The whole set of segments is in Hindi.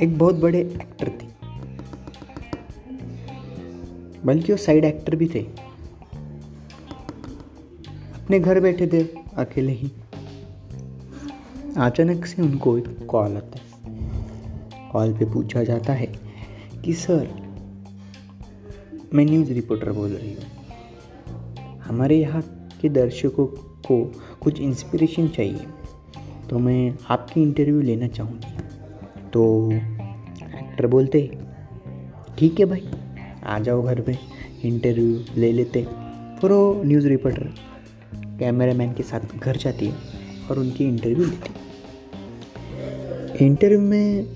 एक बहुत बड़े एक्टर थे। बल्कि वो साइड एक्टर भी थे। अपने घर बैठे थे, अकेले ही। अचानक से उनको एक कॉल आता है। कॉल पे पूछा जाता है कि, सर, मैं न्यूज़ रिपोर्टर बोल रही हूँ। हमारे यहाँ के दर्शकों को कुछ इंस्पिरेशन चाहिए। तो मैं आपकी इंटरव्यू लेना चाहूँगी। तो एक्टर बोलते, ठीक है भाई, आ जाओ घर पे इंटरव्यू ले लेते। फिर वो न्यूज़ रिपोर्टर कैमरामैन के साथ घर जाती है और उनकी इंटरव्यू लेती इंटरव्यू में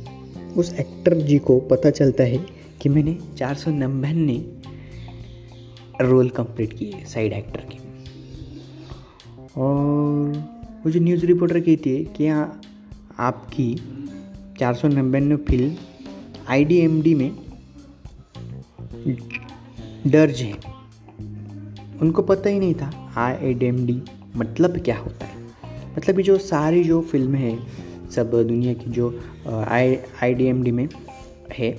उस एक्टर जी को पता चलता है कि मैंने चार सौ नब्बानवे रोल कंप्लीट किए साइड एक्टर के। और वो जो न्यूज़ रिपोर्टर कहती है कि हाँ आपकी चार सौ नब्बानवे फ़िल्म आईडीएमडी में दर्ज है। उनको पता ही नहीं था आई मतलब क्या होता है। मतलब ये जो सारी जो फ़िल्म है, सब दुनिया की जो आई आई में है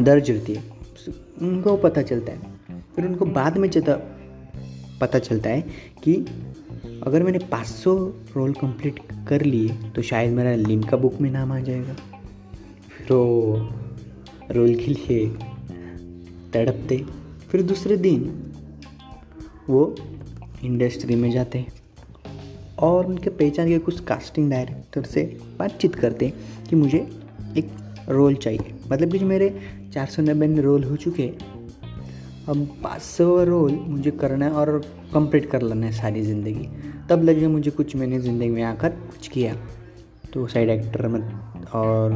दर्ज रहती है। उनको पता चलता है। फिर उनको बाद में चलता पता चलता है कि अगर मैंने 500 रोल कंप्लीट कर लिए तो शायद मेरा लिम्का बुक में नाम आ जाएगा। फिर वो रोल के लिए तड़पते, फिर दूसरे दिन वो इंडस्ट्री में जाते और उनके पहचान के कुछ कास्टिंग डायरेक्टर से बातचीत करते कि मुझे एक रोल चाहिए। मतलब कि जो मेरे चार सौ नब्बे रोल हो चुके अब पाँच सौ रोल मुझे करना है और कंप्लीट कर लेना है सारी ज़िंदगी। तब लगे मुझे कुछ मैंने ज़िंदगी में आकर कुछ किया। तो साइड एक्टर में और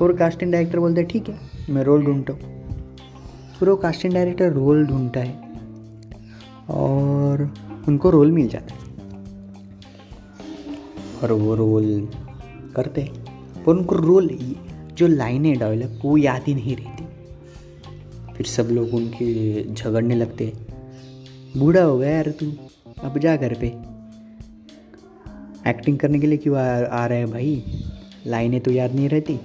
और कास्टिंग डायरेक्टर बोलते ठीक है, मैं रोल ढूंढता हूँ। फिर वो कास्टिंग डायरेक्टर रोल ढूंढता है और उनको रोल मिल जाता है। और वो रोल करते हैं। पर उनको रोल जो लाइनें डायलॉग वो याद ही नहीं रहती। फिर सब लोग उनके झगड़ने लगते। बूढ़ा हो गया यार तू अब जा घर पे। एक्टिंग करने के लिए क्यों आ, आ रहा है भाई? लाइनें तो याद नहीं रहती।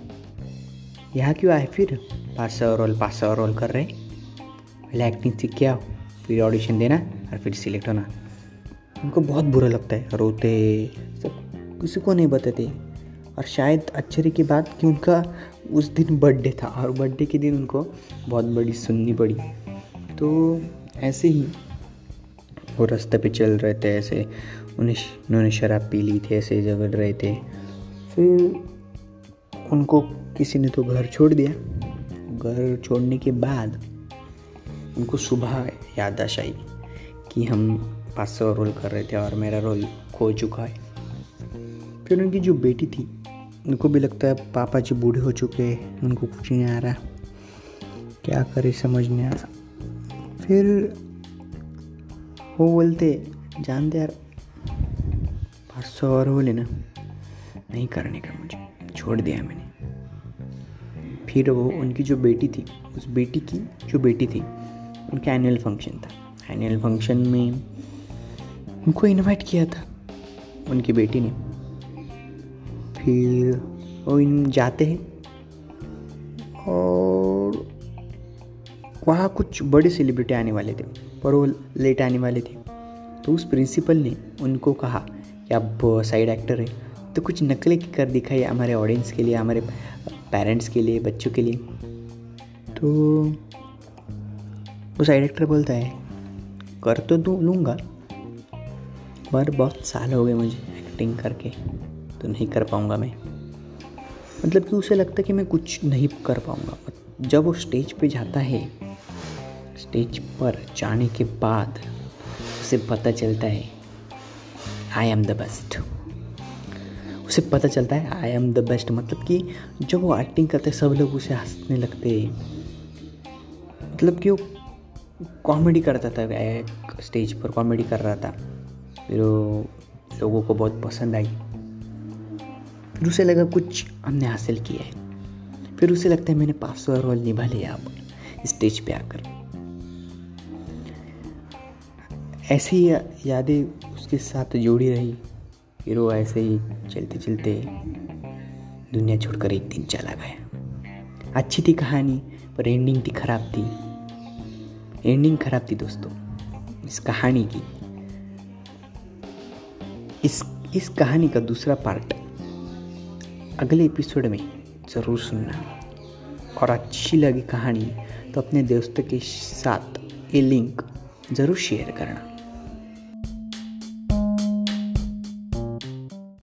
यहाँ क्यों आए फिर? पाँच सौ रोल पाँच सौ रोल कर रहे पहले एक्टिंग सीख के आओ फिर ऑडिशन देना और फिर सिलेक्ट होना। उनको बहुत बुरा लगता है रोते सब किसी को नहीं बताते। और शायद आश्चर्य की बात कि उनका उस दिन बर्थडे था और बर्थडे के दिन उनको बहुत बड़ी सुननी पड़ी। तो ऐसे ही वो रास्ते पे चल रहे थे, ऐसे उन्हें उन्होंने शराब पी ली थी, ऐसे झगड़ रहे थे। फिर उनको किसी ने तो घर छोड़ दिया। घर छोड़ने के बाद उनको सुबह यादाश आई कि हम पाँच सौ रोल कर रहे थे और मेरा रोल खो चुका है। फिर उनकी जो बेटी थी उनको भी लगता है पापा जी बूढ़े हो चुके हैं, उनको कुछ नहीं आ रहा। क्या करे समझ नहीं आ? रहा फिर वो बोलते जानते यार पाँच सौ और बोले ना, नहीं करने का मुझे, छोड़ दिया मैंने। फिर वो उनकी जो बेटी थी, उस बेटी की जो बेटी थी, उनका एनुअल फ़ंक्शन था। एनुअल फ़ंक्शन में उनको इनवाइट किया था, उनकी बेटी ने। फिर वो इन जाते हैं। और वहाँ कुछ बड़े सेलिब्रिटी आने वाले थे, पर वो लेट आने वाले थे। तो उस प्रिंसिपल ने उनको कहा कि आप साइड एक्टर है तो कुछ नकलें कर दिखाइए हमारे ऑडियंस के लिए, हमारे पेरेंट्स के लिए, बच्चों के लिए। तो वो साइड एक्टर बोलता है, कर तो दूँ, लूँगा, पर बहुत साल हो गए मुझे एक्टिंग करके। तो नहीं कर पाऊँगा मैं। मतलब कि उसे लगता है कि मैं कुछ नहीं कर पाऊँगा। जब वो स्टेज पे जाता है स्टेज पर जाने के बाद उसे पता चलता है आई एम द बेस्ट उसे पता चलता है आई एम द बेस्ट मतलब कि जब वो एक्टिंग करते सब लोग उसे हंसने लगते मतलब कि वो कॉमेडी करता था, एक स्टेज पर कॉमेडी कर रहा था। फिर लोगों को बहुत पसंद आई। फिर उसे लगा कुछ हमने हासिल किया है। फिर उसे लगता है मैंने पाँच सौ रोल निभा लिया अब, स्टेज पे आकर। ऐसी यादें उसके साथ जुड़ी रही फिर वो ऐसे ही चलते चलते दुनिया छोड़कर एक दिन चला गया। अच्छी थी कहानी, पर एंडिंग थी खराब थी। एंडिंग खराब थी दोस्तों, इस कहानी की। इस इस कहानी का दूसरा पार्ट अगले एपिसोड में ज़रूर सुनना। और अच्छी लगी कहानी तो अपने दोस्तों के साथ ये लिंक ज़रूर शेयर करना।